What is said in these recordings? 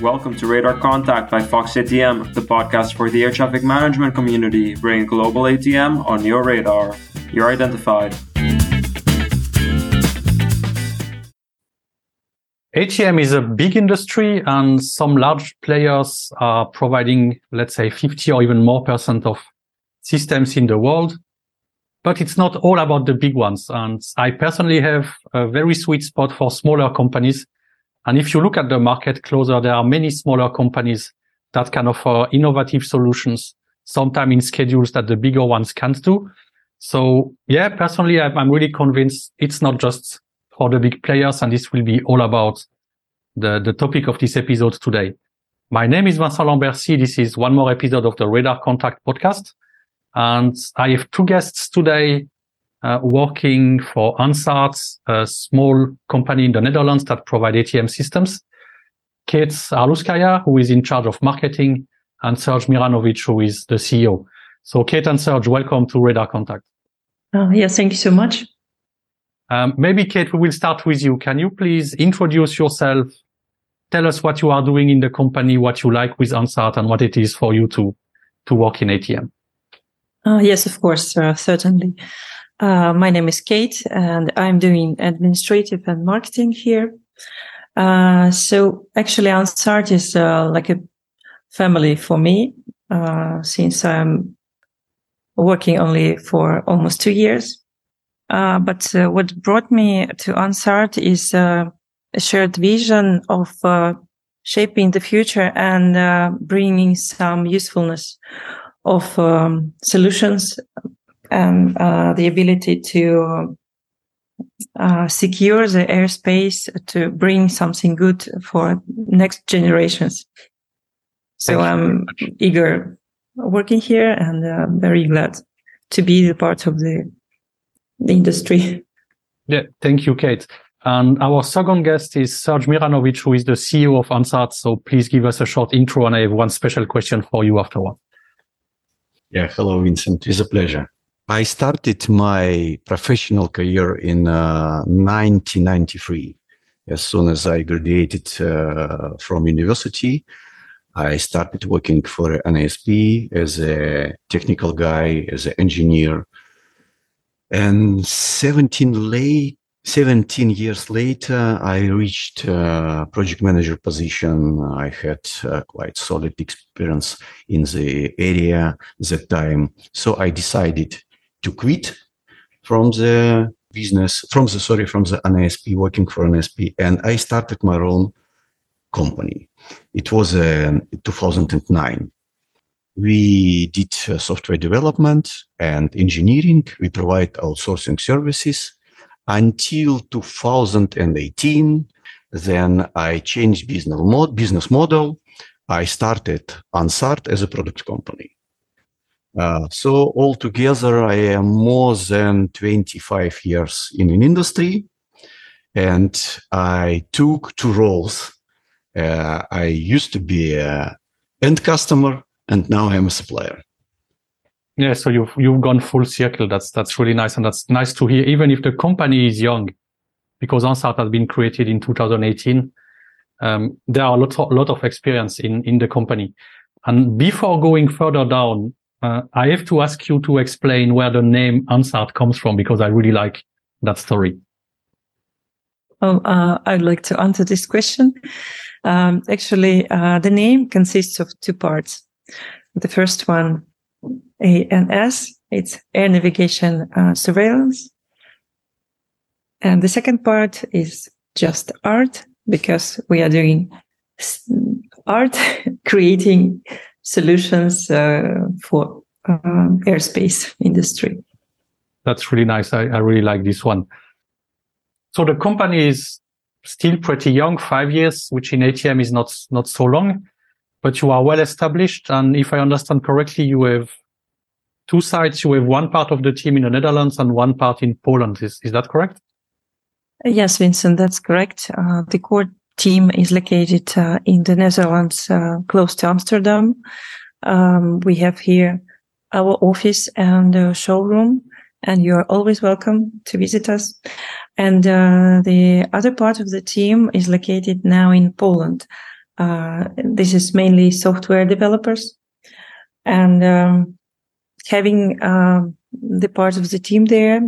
Welcome to Radar Contact by Fox ATM, the podcast for the air traffic management community, bringing global ATM on your radar. You're identified. ATM is a big industry and some large players are providing, let's say 50 or even more percent of systems in the world. But it's not all about the big ones. And I personally have a very sweet spot for smaller companies and if you look at the market closer, there are many smaller companies that can offer innovative solutions, sometimes in schedules that the bigger ones can't do. So yeah, personally, I'm really convinced it's not just for the big players. And this will be all about the, the topic of this episode today. My name is Vincent Lambercy. This is one more episode of the Radar Contact podcast. And I have two guests today working for Ansart, a small company in the Netherlands that provide ATM systems. Kate Arlouskaya, who is in charge of marketing, and Serge Miranovich, who is the CEO. So Kate and Serge, welcome to Radar Contact. Oh, yes, thank you so much. Um, maybe Kate, we will start with you. Can you please introduce yourself? Tell us what you are doing in the company, what you like with Ansart, and what it is for you to to work in ATM. Uh, yes, of course, uh, certainly. Uh, my name is Kate and I'm doing administrative and marketing here. Uh, so actually Ansart is uh, like a family for me, uh, since I'm working only for almost two years. Uh, but uh, what brought me to Ansart is a shared vision of shaping the future and bringing some usefulness of um, solutions and uh, the ability to uh, secure the airspace to bring something good for next generations. So I'm eager working here and uh, very glad to be the part of the, the industry. Yeah, thank you, Kate. And our second guest is Serge Miranovich, who is the CEO of Ansart. So please give us a short intro and I have one special question for you afterward. Yeah, hello, Vincent. It's a pleasure. I started my professional career in uh, 1993. As soon as I graduated uh, from university, I started working for NASP as a technical guy, as an engineer. And 17 late 17 years later, I reached a project manager position. I had uh, quite solid experience in the area at that time. So I decided to quit from the business, from the, sorry, from the NASP, working for NASP. And I started my own company. It was uh, 2009. We did uh, software development and engineering. We provide outsourcing services until 2018. Then I changed business, mod, business model. I started Ansart as a product company. Uh, so altogether, I am more than 25 years in an industry and I took two roles. Uh, I used to be an end customer and now I'm a supplier. Yeah, so you've you've gone full circle. That's that's really nice, and that's nice to hear. Even if the company is young, because Ansart has been created in 2018, um, there are a lot of, lot of experience in in the company. And before going further down, uh, I have to ask you to explain where the name Ansart comes from because I really like that story. Oh, uh, I'd like to answer this question. Um, actually, uh, the name consists of two parts. The first one, A and S, it's air navigation uh, surveillance. And the second part is just art because we are doing art, creating solutions uh, for um, airspace industry. That's really nice. I, I really like this one. So the company is still pretty young, five years, which in ATM is not not so long, but you are well established. And if I understand correctly, you have two sites. You have one part of the team in the Netherlands and one part in Poland. Is is that correct? Yes, Vincent, that's correct. Uh, the core team is located uh, in the Netherlands, uh, close to Amsterdam. Um, we have here our office and showroom, and you're always welcome to visit us. And uh, the other part of the team is located now in Poland. Uh, this is mainly software developers, and um, having uh, the part of the team there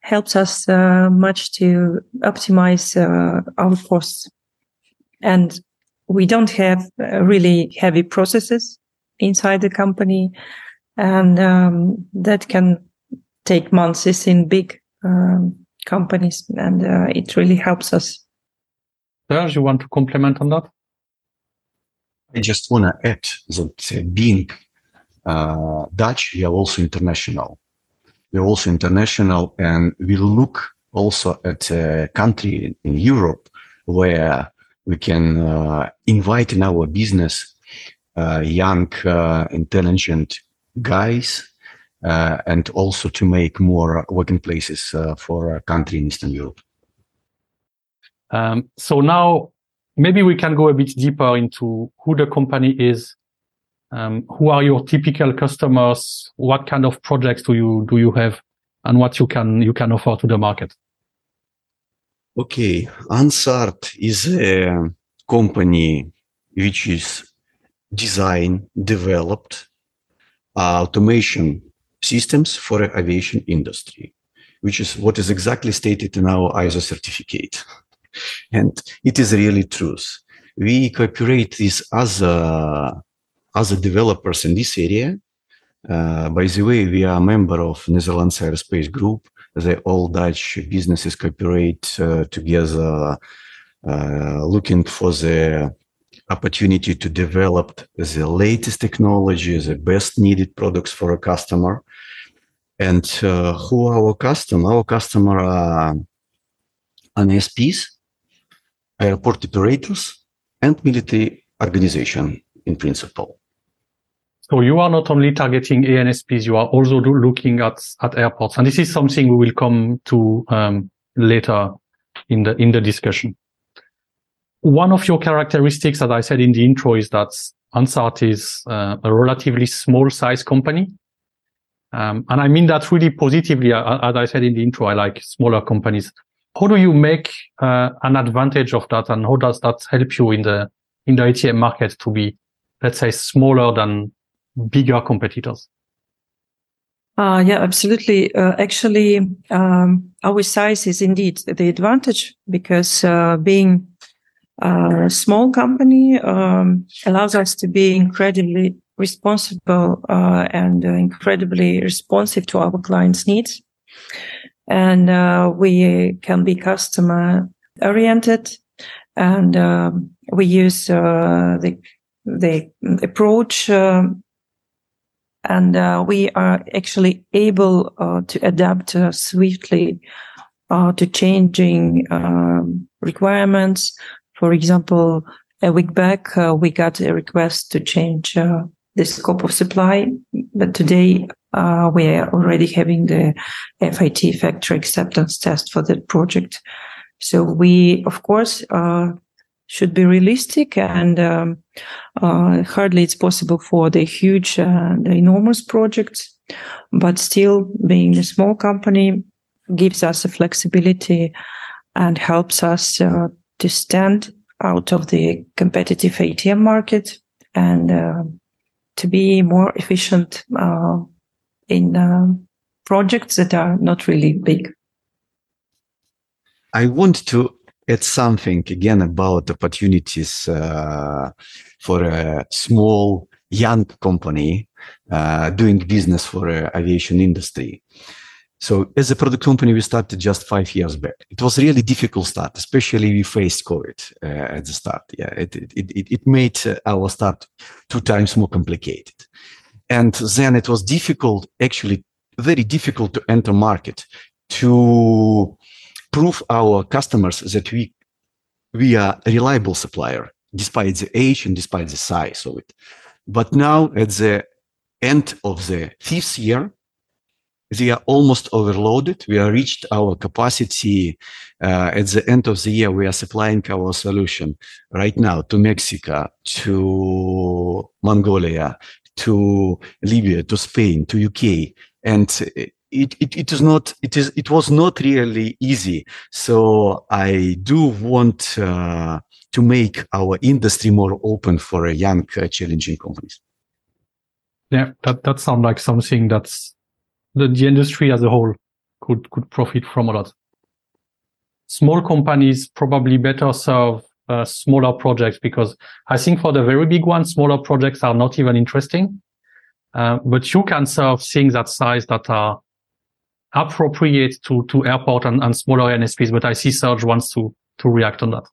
helps us uh, much to optimize uh, our costs. And we don't have uh, really heavy processes inside the company, and um, that can take months in big um, companies, and uh, it really helps us. Serge, you want to comment on that? I just want to add that uh, being uh, Dutch, we are also international. We're also international, and we look also at a country in Europe where we can uh, invite in our business uh, young, uh, intelligent guys, uh, and also to make more working places uh, for a country in Eastern Europe. Um, so now maybe we can go a bit deeper into who the company is. Um, who are your typical customers? What kind of projects do you do you have, and what you can you can offer to the market? Okay, Ansart is a company which is designed, developed automation systems for aviation industry, which is what is exactly stated in our ISO certificate. and it is really truth. We cooperate with other, other developers in this area. Uh, by the way, we are a member of Netherlands Aerospace Group. The all Dutch businesses cooperate uh, together, uh, looking for the opportunity to develop the latest technology, the best needed products for a customer. And uh, who are our customer? Our customer are ANSPs, airport operators, and military organization in principle. So you are not only targeting ANSPs, you are also looking at, at airports. And this is something we will come to um, later in the, in the discussion. One of your characteristics, as I said in the intro, is that Ansart is uh, a relatively small size company. Um, and I mean that really positively. As I said in the intro, I like smaller companies how do you make uh, an advantage of that and how does that help you in the in the ATM market to be let's say smaller than bigger competitors uh, yeah absolutely uh, actually um, our size is indeed the advantage because uh, being a small company um, allows us to be incredibly responsible uh, and incredibly responsive to our clients needs. And uh, we can be customer oriented and um, we use uh, the the approach um, and uh, we are actually able uh, to adapt uh, swiftly uh, to changing um, requirements for example a week back we got a request to change the scope of supply but today uh, we are already having the FAT factory acceptance test for that project. So we, of course, uh, should be realistic and um, uh, hardly it's possible for the huge, uh, the enormous projects, but still being a small company gives us a flexibility and helps us uh, to stand out of the competitive ATM market and uh, to be more efficient in um, projects that are not really big. I want to add something again about opportunities uh, for a small young company uh, doing business for uh, aviation industry. So as a product company, we started just five years back. It was really difficult start, especially we faced COVID uh, at the start. Yeah, it, it, it, it made uh, our start two times more complicated. And then it was difficult, actually very difficult to enter market to prove our customers that we, we are a reliable supplier despite the age and despite the size of it. But now at the end of the fifth year, they are almost overloaded. We have reached our capacity uh, at the end of the year. We are supplying our solution right now to Mexico, to Mongolia, to Libya, to Spain, to UK. And it, it, it is not it is it was not really easy so i do want uh, to make our industry more open for young uh, challenging companies yeah that that sounds like something that's the, the industry as a whole could could profit from a lot small companies probably better serve uh, smaller projects because i think for the very big ones smaller projects are not even interesting uh, but you can serve things that size that are appropriate to, to airport and, and smaller ANSPs. But I see Serge wants to, to react on that.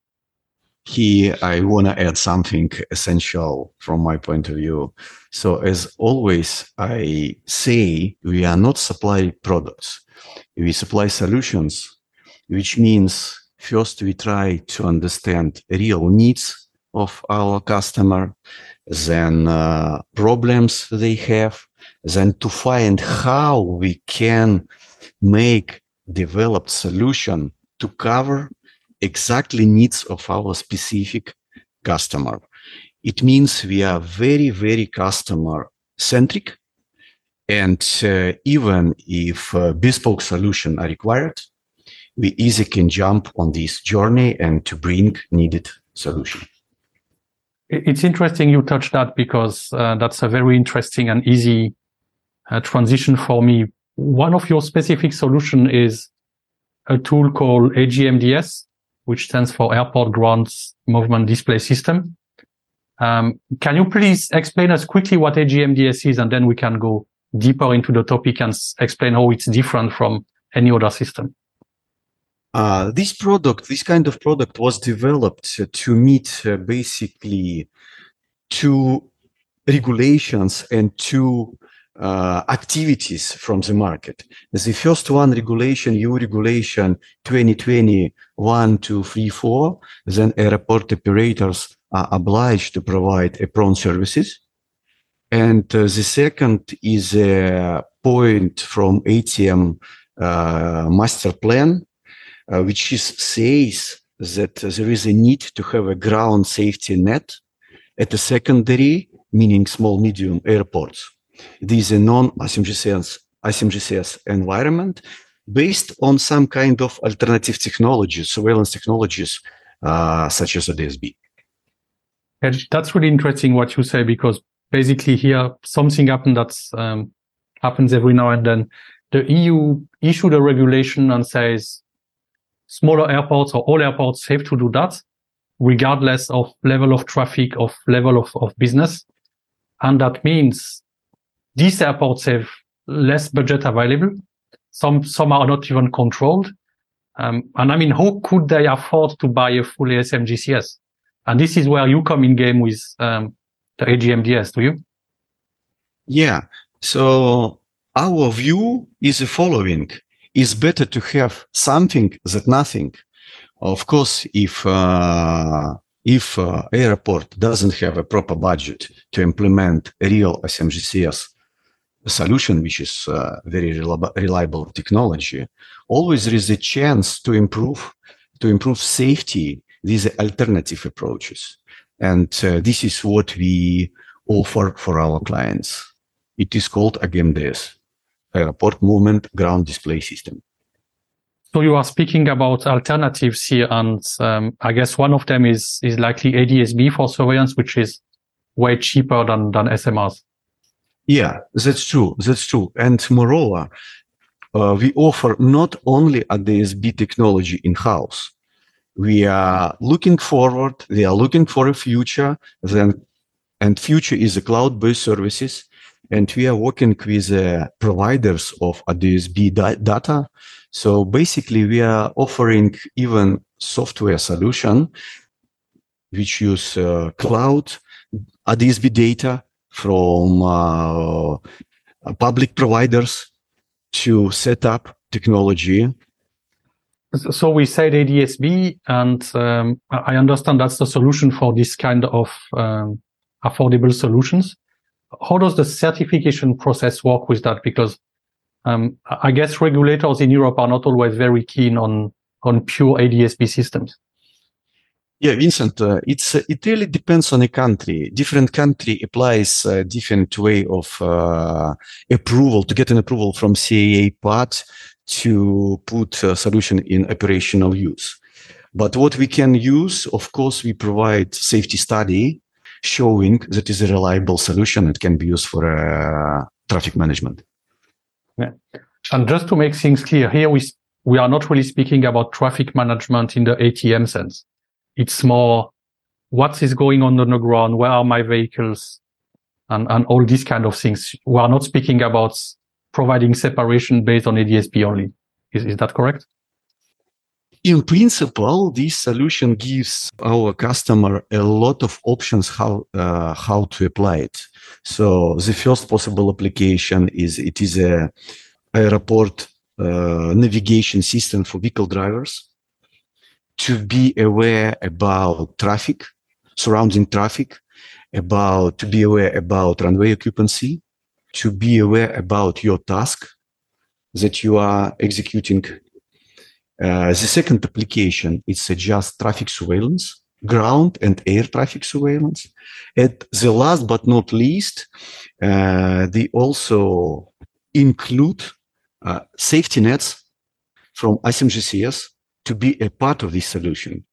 Here, I want to add something essential from my point of view. So as always, I say we are not supply products. We supply solutions, which means first we try to understand real needs of our customer, then uh, problems they have, then to find how we can make developed solution to cover exactly needs of our specific customer. It means we are very, very customer centric. And uh, even if bespoke solution are required, we easily can jump on this journey and to bring needed solution. It's interesting you touched that because uh, that's a very interesting and easy uh, transition for me. One of your specific solution is a tool called AGMDS, which stands for Airport Ground Movement Display System. Um, can you please explain us quickly what AGMDS is, and then we can go deeper into the topic and explain how it's different from any other system? Uh, this product, this kind of product was developed to meet uh, basically two regulations and two uh, activities from the market. The first one, regulation, EU regulation 2021 to 34, then airport operators are obliged to provide apron services. And uh, the second is a point from ATM uh, master plan uh, which is, says that there is a need to have a ground safety net at the secondary, meaning small medium airports. This ASMGCS environment based on some kind of alternative technologies, surveillance technologies, uh, such as ADSB. And that's really interesting what you say because basically here something happened that um, happens every now and then. The EU issued a regulation and says smaller airports or all airports have to do that, regardless of level of traffic, of level of, of business. And that means these airports have less budget available. Some, some are not even controlled. Um, and I mean, how could they afford to buy a full ASMGCS? And this is where you come in game with, um, the AGMDS, do you? Yeah. So our view is the following it's better to have something than nothing. Of course, if uh, if uh, airport doesn't have a proper budget to implement real SMGCS solution, which is uh, very reliable, technology, always there is a chance to improve to improve safety These alternative approaches, and uh, this is what we offer for our clients. It is called AGMDS airport movement ground display system. So you are speaking about alternatives here, and um, I guess one of them is is likely ADSB for surveillance, which is way cheaper than than SMRs. Yeah, that's true. That's true. And moreover, uh, we offer not only ADSB technology in house. We are looking forward. We are looking for a future. Then, and future is a cloud-based services and we are working with uh, providers of ADSB da- data. So basically, we are offering even software solution which use uh, cloud ADSB data from uh, public providers to set up technology. So we said ADSB, and um, I understand that's the solution for this kind of um, affordable solutions how does the certification process work with that? Because um, I guess regulators in Europe are not always very keen on on pure ADSB systems. Yeah, Vincent, uh, it's uh, it really depends on a country. Different country applies a different way of uh, approval to get an approval from CAA part to put a solution in operational use. But what we can use, of course, we provide safety study showing that is a reliable solution that can be used for uh, traffic management. Yeah. And just to make things clear, here we we are not really speaking about traffic management in the ATM sense. It's more what is going on on the ground, where are my vehicles, and, and all these kind of things. We are not speaking about providing separation based on ADSB only. Is, is that correct? In principle, this solution gives our customer a lot of options how uh, how to apply it. So the first possible application is it is a airport uh, navigation system for vehicle drivers to be aware about traffic, surrounding traffic, about to be aware about runway occupancy, to be aware about your task that you are executing. Uh, the second application is just traffic surveillance, ground and air traffic surveillance. And the last but not least, uh, they also include uh, safety nets from ASMGCS to be a part of this solution.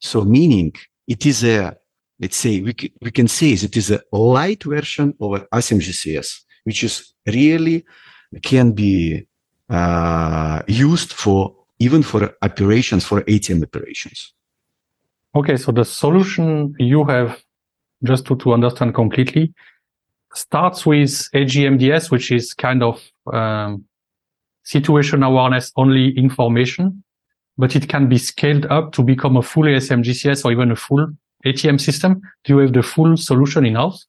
So meaning it is a, let's say, we, c- we can say it is a light version of an ASMGCS, which is really can be uh, used for even for operations, for ATM operations. Okay, so the solution you have, just to, to understand completely, starts with AGMDS, which is kind of um, situation awareness only information, but it can be scaled up to become a full ASMGCS or even a full ATM system. Do you have the full solution in house?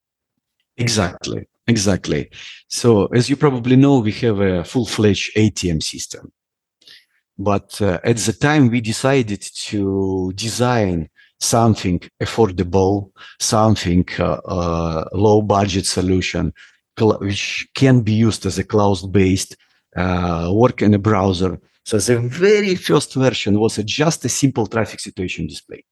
Exactly. Exactly. So as you probably know, we have a full-fledged ATM system. But uh, at the time we decided to design something affordable, something uh, uh, low budget solution, which can be used as a cloud-based, uh, work in a browser. So the very first version was just a simple traffic situation display.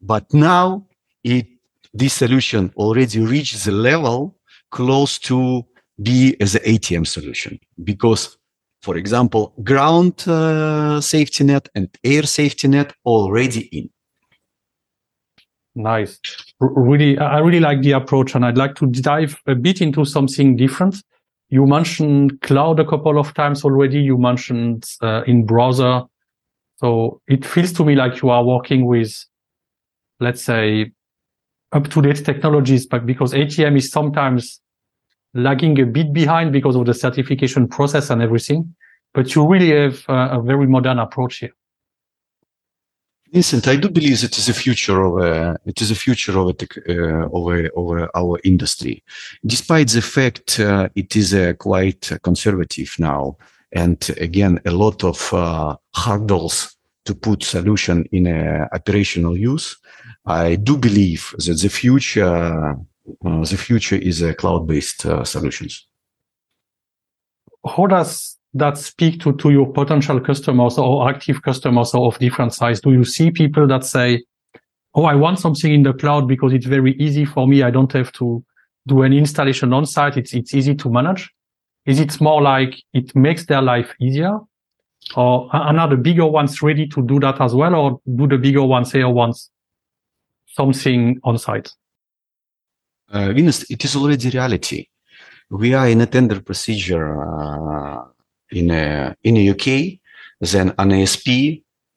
But now it, this solution already reached the level close to be as an ATM solution because for example, ground uh, safety net and air safety net already in. Nice. R- really, I really like the approach and I'd like to dive a bit into something different. You mentioned cloud a couple of times already. You mentioned uh, in browser. So it feels to me like you are working with, let's say, up to date technologies, but because ATM is sometimes lagging a bit behind because of the certification process and everything. But you really have uh, a very modern approach here. Vincent, I do believe it is a future of a, it is a future of a, tech, uh, of, a, of a, our industry, despite the fact uh, it is uh, quite conservative now, and again a lot of uh, hurdles to put solution in operational use. I do believe that the future uh, the future is uh, cloud-based uh, solutions. How does that speak to, to your potential customers or active customers of different size? Do you see people that say, Oh, I want something in the cloud because it's very easy for me. I don't have to do any installation on site. It's, it's easy to manage. Is it more like it makes their life easier? Or are the bigger ones ready to do that as well? Or do the bigger ones here want something on site? Uh, Vincent, it is already reality. We are in a tender procedure uh, in a, in a UK, then an ASP,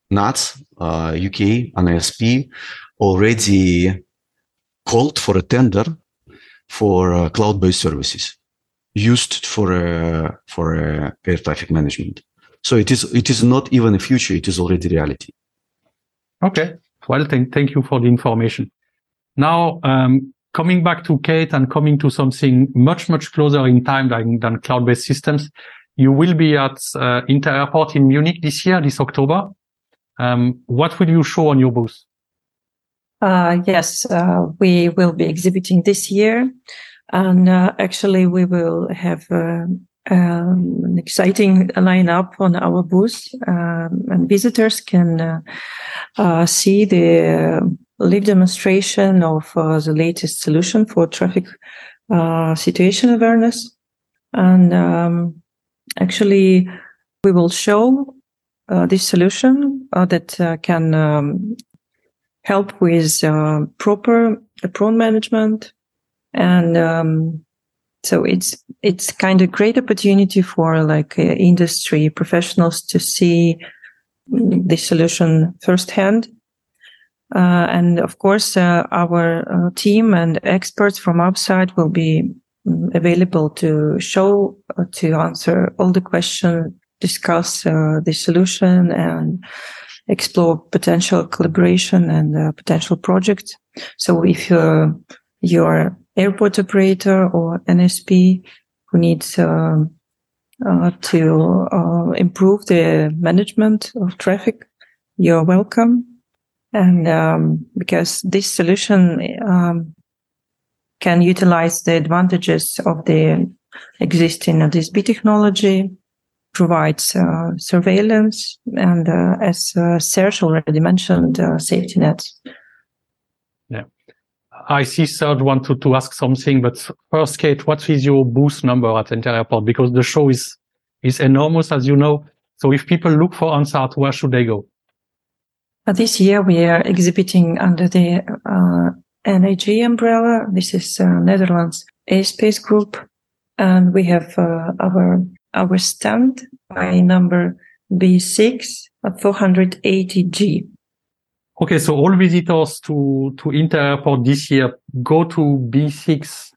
NATS, uh, UK, an ASP already called for a tender for uh, cloud-based services used for uh, for uh, air traffic management. So it is it is not even a future; it is already reality. Okay. Well, thank thank you for the information. Now, um, coming back to Kate and coming to something much, much closer in time than, than cloud-based systems, you will be at uh, Inter Airport in Munich this year, this October. Um, what will you show on your booth? Uh, yes, uh, we will be exhibiting this year. And uh, actually, we will have uh, um, an exciting lineup on our booth, um, and visitors can uh, see the live demonstration of the latest solution for traffic situation awareness. And um, actually, we will show uh, this solution uh, that can um, help with proper apron management. And um, so it's it's kind of great opportunity for like uh, industry professionals to see the solution firsthand. Uh, and of course uh, our uh, team and experts from outside will be mm, available to show uh, to answer all the questions discuss uh, the solution and explore potential collaboration and potential projects so if you're airport operator or ANSP who needs uh, uh, to uh, improve the management of traffic, you're welcome. And um, because this solution um, can utilize the advantages of the existing ADSB technology, provides uh, surveillance, and uh, as uh, Serge already mentioned, safety nets. Yeah. I see Serge wanted to ask something, but first, Kate, what is your booth number at Inter Airport? Because the show is, is enormous, as you know. So if people look for Ansart, where should they go? Uh, this year we are exhibiting under the uh, NAG umbrella. This is uh, Netherlands Aerospace Group. And we have uh, our, our stand by number B6 at 480G. Okay, so all visitors to, to Inter Airport this year go to B6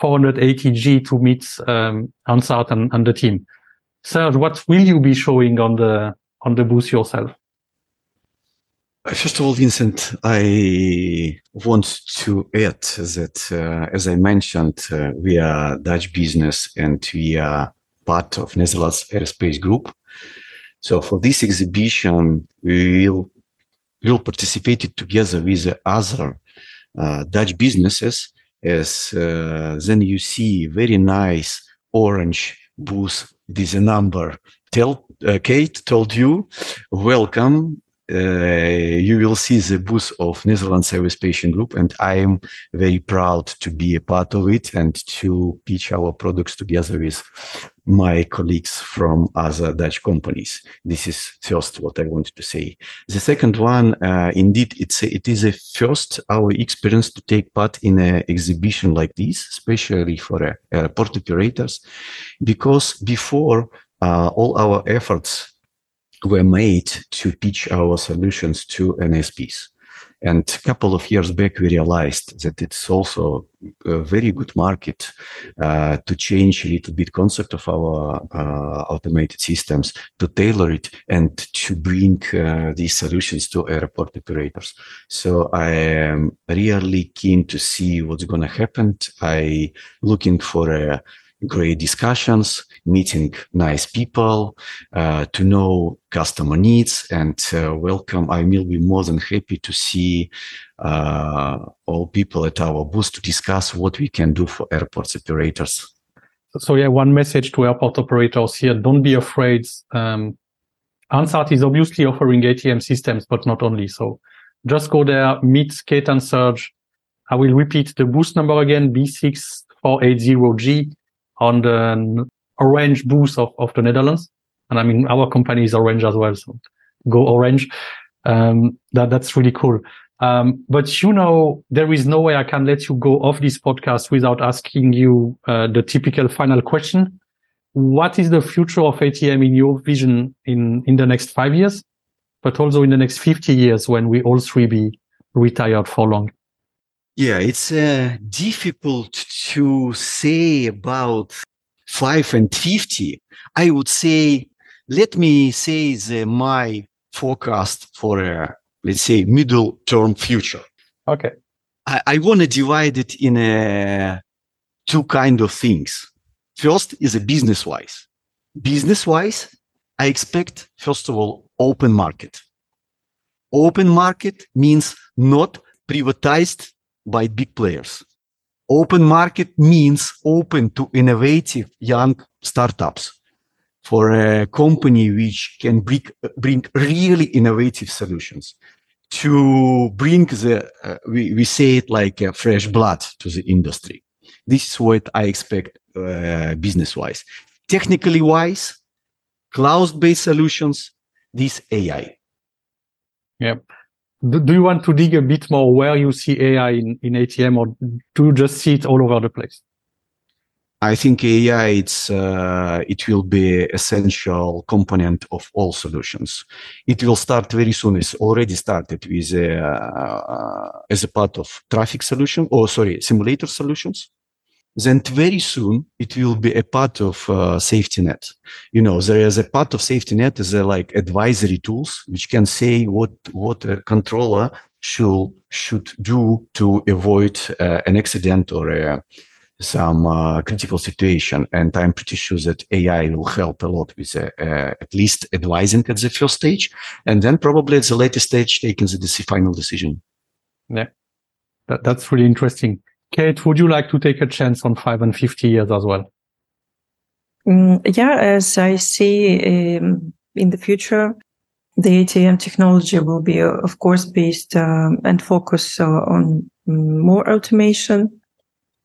480G to meet um, Ansart and, and the team. Serge, what will you be showing on the on the booth yourself? First of all, Vincent, I want to add that, uh, as I mentioned, uh, we are Dutch business and we are part of Netherlands Aerospace Group. So for this exhibition, we will will participate together with other uh, Dutch businesses as uh, then you see very nice orange booth a number. Tell uh, Kate told you, welcome you will see the booth of Netherlands Aerospace Patient Group, and I am very proud to be a part of it and to pitch our products together with my colleagues from other Dutch companies. This is first what I wanted to say. The second one, uh, indeed, it's a, it is a first our experience to take part in an exhibition like this, especially for uh, airport operators, because before uh, all our efforts were made to pitch our solutions to ANSPs. And a couple of years back, we realized that it's also a very good market uh, to change a little bit concept of our uh, automated systems, to tailor it, and to bring uh, these solutions to airport operators. So I am really keen to see what's going to happen. I looking for a great discussions, meeting nice people, uh, to know customer needs and uh, welcome. I will be more than happy to see uh, all people at our booth to discuss what we can do for airport operators. So yeah, one message to airport operators here. Don't be afraid. Um, Ansart is obviously offering ATM systems, but not only. So just go there, meet Kate and Serge. I will repeat the booth number again, B6480G on the orange booth of, of the Netherlands. And I mean, our company is orange as well. So go orange. Um, that, that's really cool. Um, but you know, there is no way I can let you go off this podcast without asking you uh, the typical final question. What is the future of ATM in your vision in, in the next five years, but also in the next 50 years when we all three be retired for long? Yeah, it's uh, difficult to say about five and 50. I would say, let me say the, my forecast for a, let's say, middle term future. Okay. I, I want to divide it in a, two kind of things. First is a business wise. Business wise, I expect, first of all, open market. Open market means not privatized by big players. Open market means open to innovative young startups for a company which can bring, bring really innovative solutions to bring the, uh, we, we say it like a fresh blood to the industry. This is what I expect uh, business wise. Technically wise, cloud based solutions, this AI. Yep. Do, do you want to dig a bit more where you see AI in, in ATM or do you just see it all over the place? I think AI it's uh, it will be essential component of all solutions. It will start very soon. It's already started with uh, uh, as a part of traffic solution or sorry simulator solutions. Then very soon it will be a part of uh, safety net. You know there is a part of safety net is like advisory tools which can say what what a controller should should do to avoid uh, an accident or a some uh, critical situation. And I'm pretty sure that AI will help a lot with uh, uh, at least advising at the first stage, and then probably at the later stage taking the final decision. Yeah, that, that's really interesting. Kate, would you like to take a chance on five and 50 years as well? Mm, yeah, as I see um, in the future, the ATM technology will be, uh, of course, based um, and focus uh, on mm, more automation,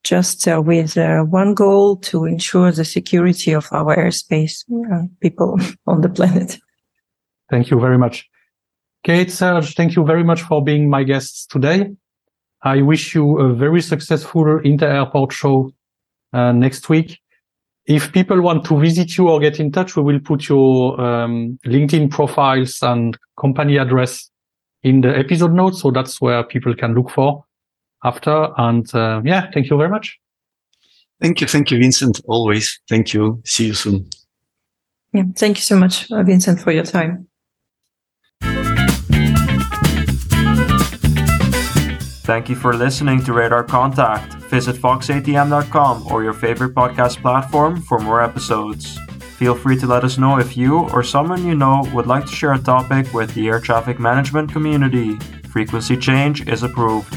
just uh, with uh, one goal to ensure the security of our airspace, uh, people on the planet. Thank you very much. Kate, Serge, thank you very much for being my guests today. I wish you a very successful inter-airport show uh, next week. If people want to visit you or get in touch, we will put your um, LinkedIn profiles and company address in the episode notes. So that's where people can look for after. And uh, yeah, thank you very much. Thank you. Thank you, Vincent. Always. Thank you. See you soon. Yeah. Thank you so much, uh, Vincent, for your time. Thank you for listening to Radar Contact. Visit foxatm.com or your favorite podcast platform for more episodes. Feel free to let us know if you or someone you know would like to share a topic with the air traffic management community. Frequency change is approved.